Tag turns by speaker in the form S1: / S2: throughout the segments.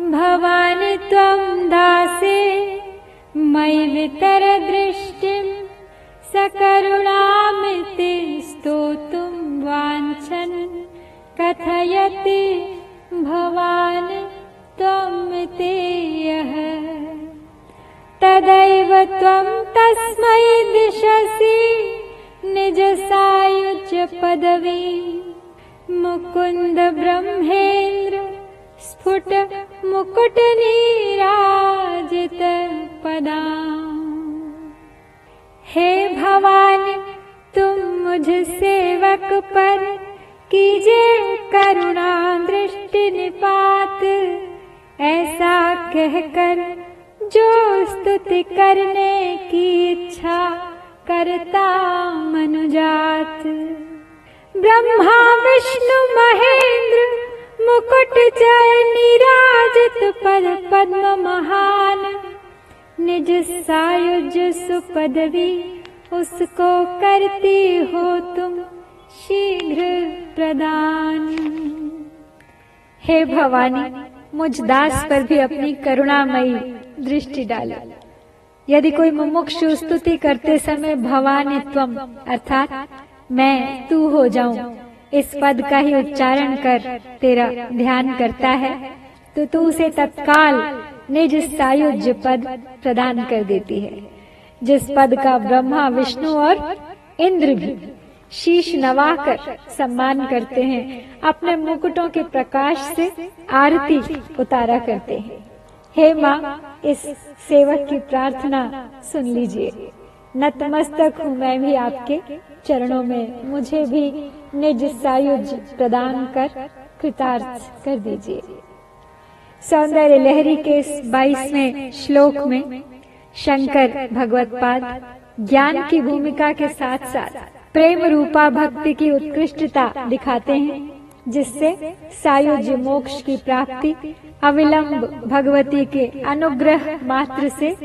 S1: भवानि त्वं दासे मयि वितरदृष्टिं सकरुणामिति स्तोतुं वाञ्छन्। कथयति भवान् त्वमिति यः। तदैव त्वं तस्मै दिशसि निजसायुज्य पदवी। मुकुन्द ब्रह्मेन्द्र स्फुट मुकुट नीराजित पदा। हे भवानी तुम मुझ सेवक पर कीजे करुणा दृष्टि निपात। ऐसा कहकर जो स्तुति करने की इच्छा करता मनुजात। ब्रह्मा विष्णु महेंद्र मुकुट जय निराजित पद पद्म महान। निज सायुज सुपदवी उसको करती हो तुम शीघ्र प्रदान। हे भवानी, मुझ दास पर भी अपनी करुणामयी दृष्टि डालो। यदि कोई मुमुक्षु स्तुति करते समय भवानी त्वम अर्थात मैं तू हो जाऊँ। इस पद का ही उच्चारण कर तेरा ध्यान करता है तो तू उसे तत्काल निज सायुज्य पद प्रदान कर देती है। जिस पद का ब्रह्मा, विष्णु और इंद्र भी शीश नवाकर सम्मान करते हैं, अपने मुकुटों के प्रकाश से आरती उतारा करते हैं। हे माँ, इस सेवक की प्रार्थना सुन लीजिए। नतमस्तक हूँ मैं भी आपके चरणों में। मुझे भी निज सायुज प्रदान कर कृतार्थ कर दीजिए। सौंदर्य लहरी के बाईसवें श्लोक में शंकर भगवत पाद, ज्ञान की भूमिका के साथ साथ प्रेम रूपा भक्ति की उत्कृष्टता दिखाते हैं, जिससे सायुज मोक्ष की प्राप्ति अविलंब भगवती के अनुग्रह मात्र से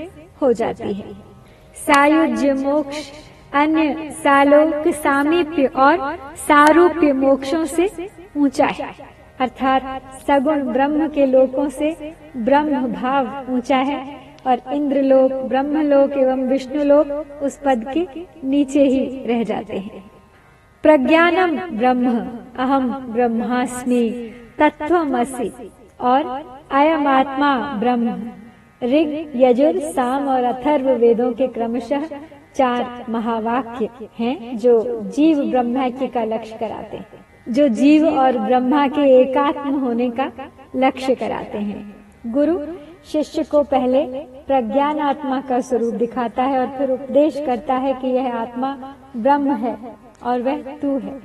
S1: हो जाती है। सायुज्य मोक्ष अन्य सालोक सामीप्य और सारूप्य मोक्षों से ऊँचा है। अर्थात सगुण ब्रह्म के लोकों से ब्रह्म भाव ऊँचा है और इंद्रलोक, ब्रह्मलोक एवं विष्णुलोक उस पद के नीचे ही रह जाते हैं। प्रज्ञानम ब्रह्म, अहम ब्रह्मास्मि तत्वमसि और अयम आत्मा ब्रह्म। ऋग, यजुर, साम और अथर्व वेदों के क्रमशः चार महावाक्य हैं जो जीव ब्रह्मैक्य का लक्ष्य कराते हैं, जो जीव और ब्रह्मा के एकात्म होने का लक्ष्य कराते हैं। गुरु, शिष्य को पहले प्रज्ञान आत्मा का स्वरूप दिखाता है और फिर उपदेश करता है कि यह आत्मा ब्रह्म है और वह तू है।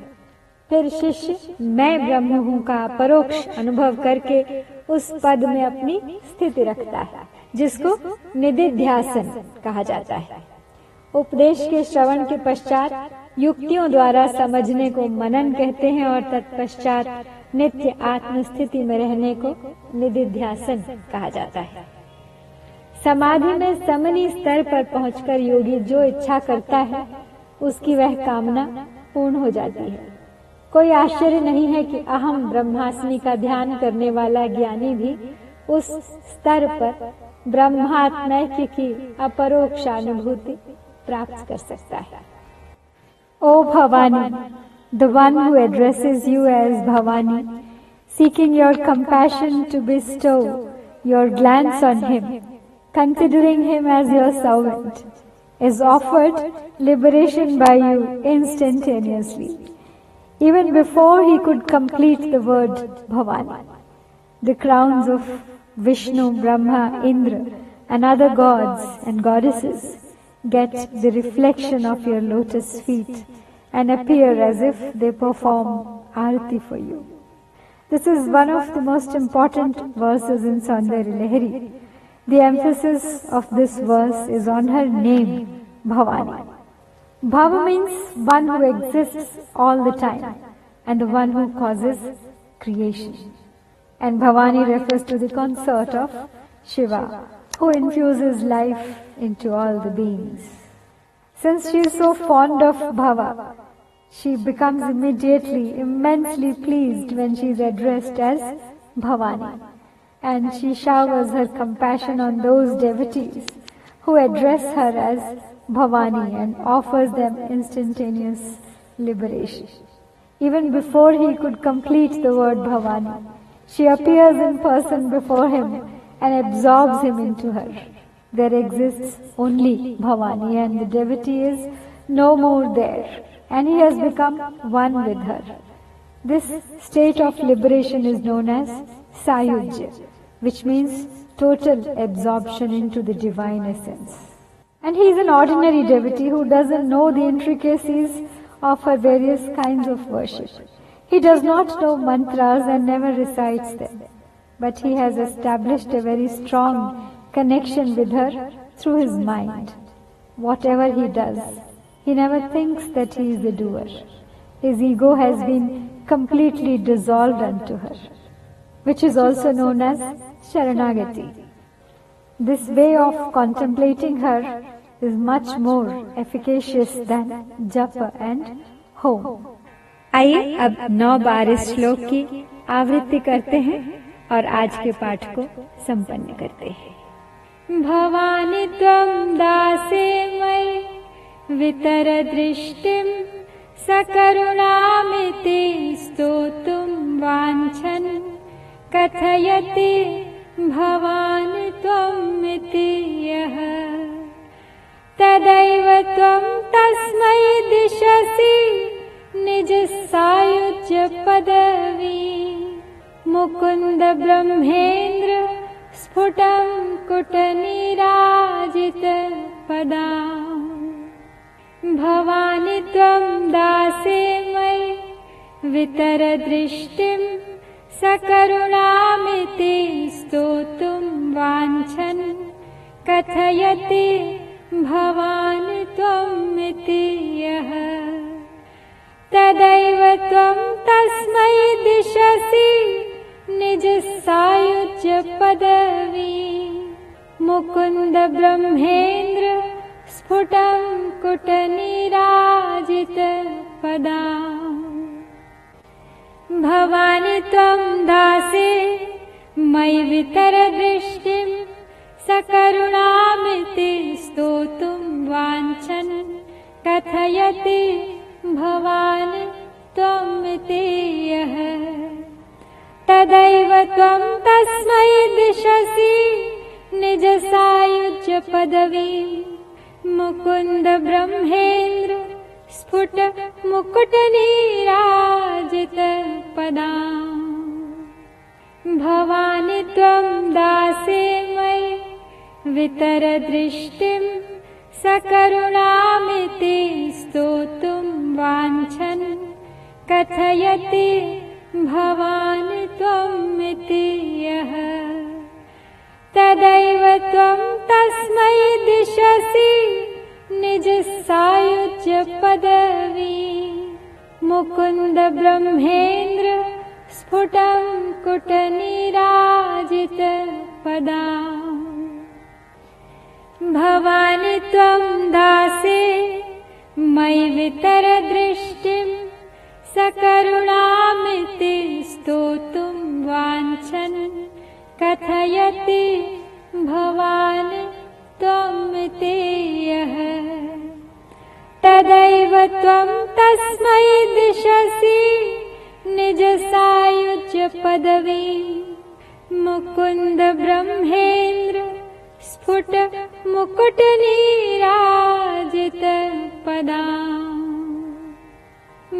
S1: फिर शिष्य, मैं ब्रह्म हूँ का परोक्ष अनुभव करके उस पद में अपनी स्थिति रखता है। जिसको निधिध्यासन कहा जाता है। उपदेश के श्रवण के पश्चात युक्तियों द्वारा समझने को मनन कहते हैं और तत्पश्चात नित्य आत्म स्थिति में रहने को निधिध्यासन कहा जाता है। समाधि में समनी स्तर पर पहुंचकर योगी जो इच्छा करता है, उसकी वह कामना पूर्ण हो जाती है। कोई आश्चर्य नहीं है कि अहम ब्रह्मास्मि का ध्यान करने वाला ज्ञानी भी उस स्तर पर ब्रह्मात्मक की अपरोक्ष अनुभूति प्राप्त कर सकता है। O Bhavani the one address addresses you as Bhavani seeking your compassion to bestow your glance on him considering him as your servant is offered liberation by you instantaneously even before he could complete the word Bhavani the crowns of Vishnu, Brahma, Indra, and other gods and goddesses get the reflection of your lotus feet and appear as if they perform arati for you. This is one of the most important verses in Saundarya Lahiri. The emphasis of this verse is on her name, Bhavani. Bhava means one who exists all the time and the one who causes creation. And Bhavani refers to the consort of Shiva, who infuses life into all the beings. Since she is so fond of Bhava, she becomes immediately immensely pleased when she is addressed as Bhavani. and she showers her compassion on those devotees who address her as Bhavani and offers them instantaneous liberation. Even before he could complete the word Bhavani, she appears in person before him and absorbs him into her. There exists only Bhavani and the devotee is no more there and he has become one with her. This state of liberation is known as Sayujya, which means total absorption into the divine essence. And he is an ordinary devotee who doesn't know the intricacies of her various kinds of worship. He does not know mantras and never recites them, but he has established a very strong connection with her through his mind. Whatever he does, he never thinks that he is the doer. His ego has been completely dissolved unto her, which is also known as Sharanagati. This way of contemplating her is much more efficacious than japa and home.
S2: आइए, अब नौ बार इस श्लोक की आवृत्ति करते हैं और आज के पाठ को संपन्न करते हैं।
S1: भवानी त्वं दासे मयि वितर दृष्टिम् सकरुणामिति स्तोतुं वाञ्छन्। कथयति भवान् त्वमिति यः। तदैव त्वं मुकुन्द ब्रह्मेन्द्र स्फुटं कुटनिराजित पदा। भवानि त्वं दासे मयि वितरदृष्टिं सकरुणामिति स्तोतुं वाञ्छन्। कथयति भवान् त्वमिति यः। तदैव त्वं तस्मै दिशसि निजसायुज्य पदवी। मुकुन्द ब्रह्मेन्द्र स्फुटं कुटनिराजित पदा। भवानि त्वं दासे मयि वितरदृष्टिं सकरुणामिति स्तोतुं वाञ्छन्। कथयति भवान् त्वमिति यः तदैव त्वं तस्मै दिशसि। निजसायुज्य पदवीं मुकुन्द ब्रह्मेन्द्र स्फुट मुकुटनीराजित पदा। भवानि त्वं दासे मयि वितरदृष्टिं सकरुणामिति स्तोतुं वाञ्छन्। कथयति भवान् त्वमिति यः। तदैव त्वं तस्मै दिशसि निजसायुज्य पदवी मुकुन्द ब्रह्मेन्द्र स्फुटं कुटनिराजित पदा भवानि त्वं दासे मयि वितरदृष्टिं सकरुणामिति स्तोतुं वाञ्छन्। कथयति भवान् त्वमिति यः तदैव त्वं तस्मै दिशसि निजसायुज्य पदवी मुकुन्द ब्रह्मेन्द्र स्फुट मुकुटनीराजित पदा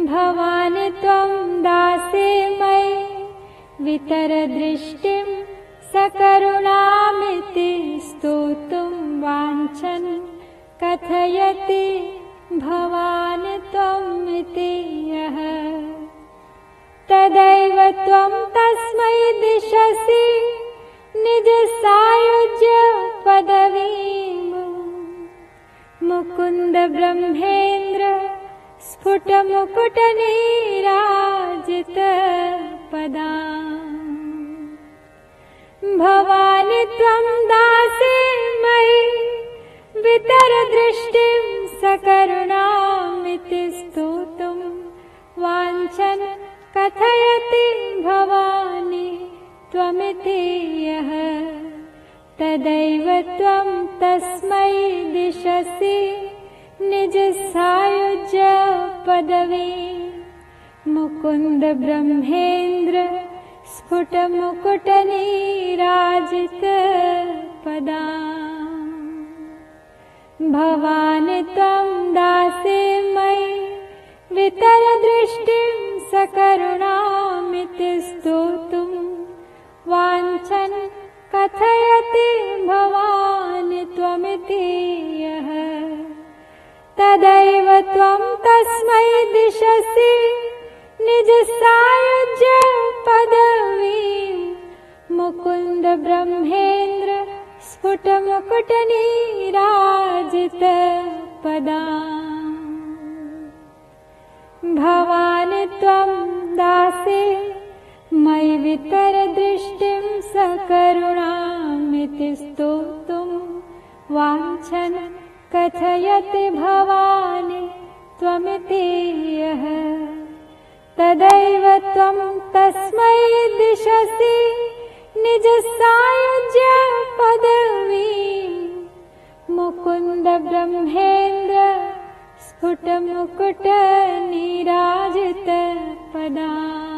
S1: भवानि त्वं दासे मयि वितरदृष्टिं सकरुणामिति स्तोतुं वाञ्छन् कथयति भवान् त्वमिति यः। तदैव त्वं तस्मै दिशसि निजसायुज्य पदवीं। मुकुन्द ब्रह्मेन्द्र स्फुटमुकुटनीराजित पदा भवानि त्वं दासे मयि वितरदृष्टिं सकरुणामिति स्तोतुं। वाञ्छन् कथयति भवानि त्वमिति यः। तदैव त्वं तस्मै दिशसि निजसायुज्य पदवी। मुकुन्द ब्रह्मेन्द्र स्फुटमुकुटनीराजितपदा भवानि त्वं दासे मयि वितरदृष्टिं सकरुणामिति स्तोतुम् वाञ्छन् कथयति भवानि त्वमिति तदैव त्वं तस्मै दिशसि। निजसायुज्य पदवी मुकुन्द ब्रह्मेन्द्र स्फुटमुकुटनीराजितपदा भवानि त्वं दासे मयि वितरदृष्टिं सकरुणामिति स्तोतुं वाञ्छन् कथयति भवानि त्वमिति यः। तदैव त्वं तस्मै दिशसि निजसायुज्य पदवी। मुकुन्द ब्रह्मेन्द्र स्फुटमुकुटनीराजितपदा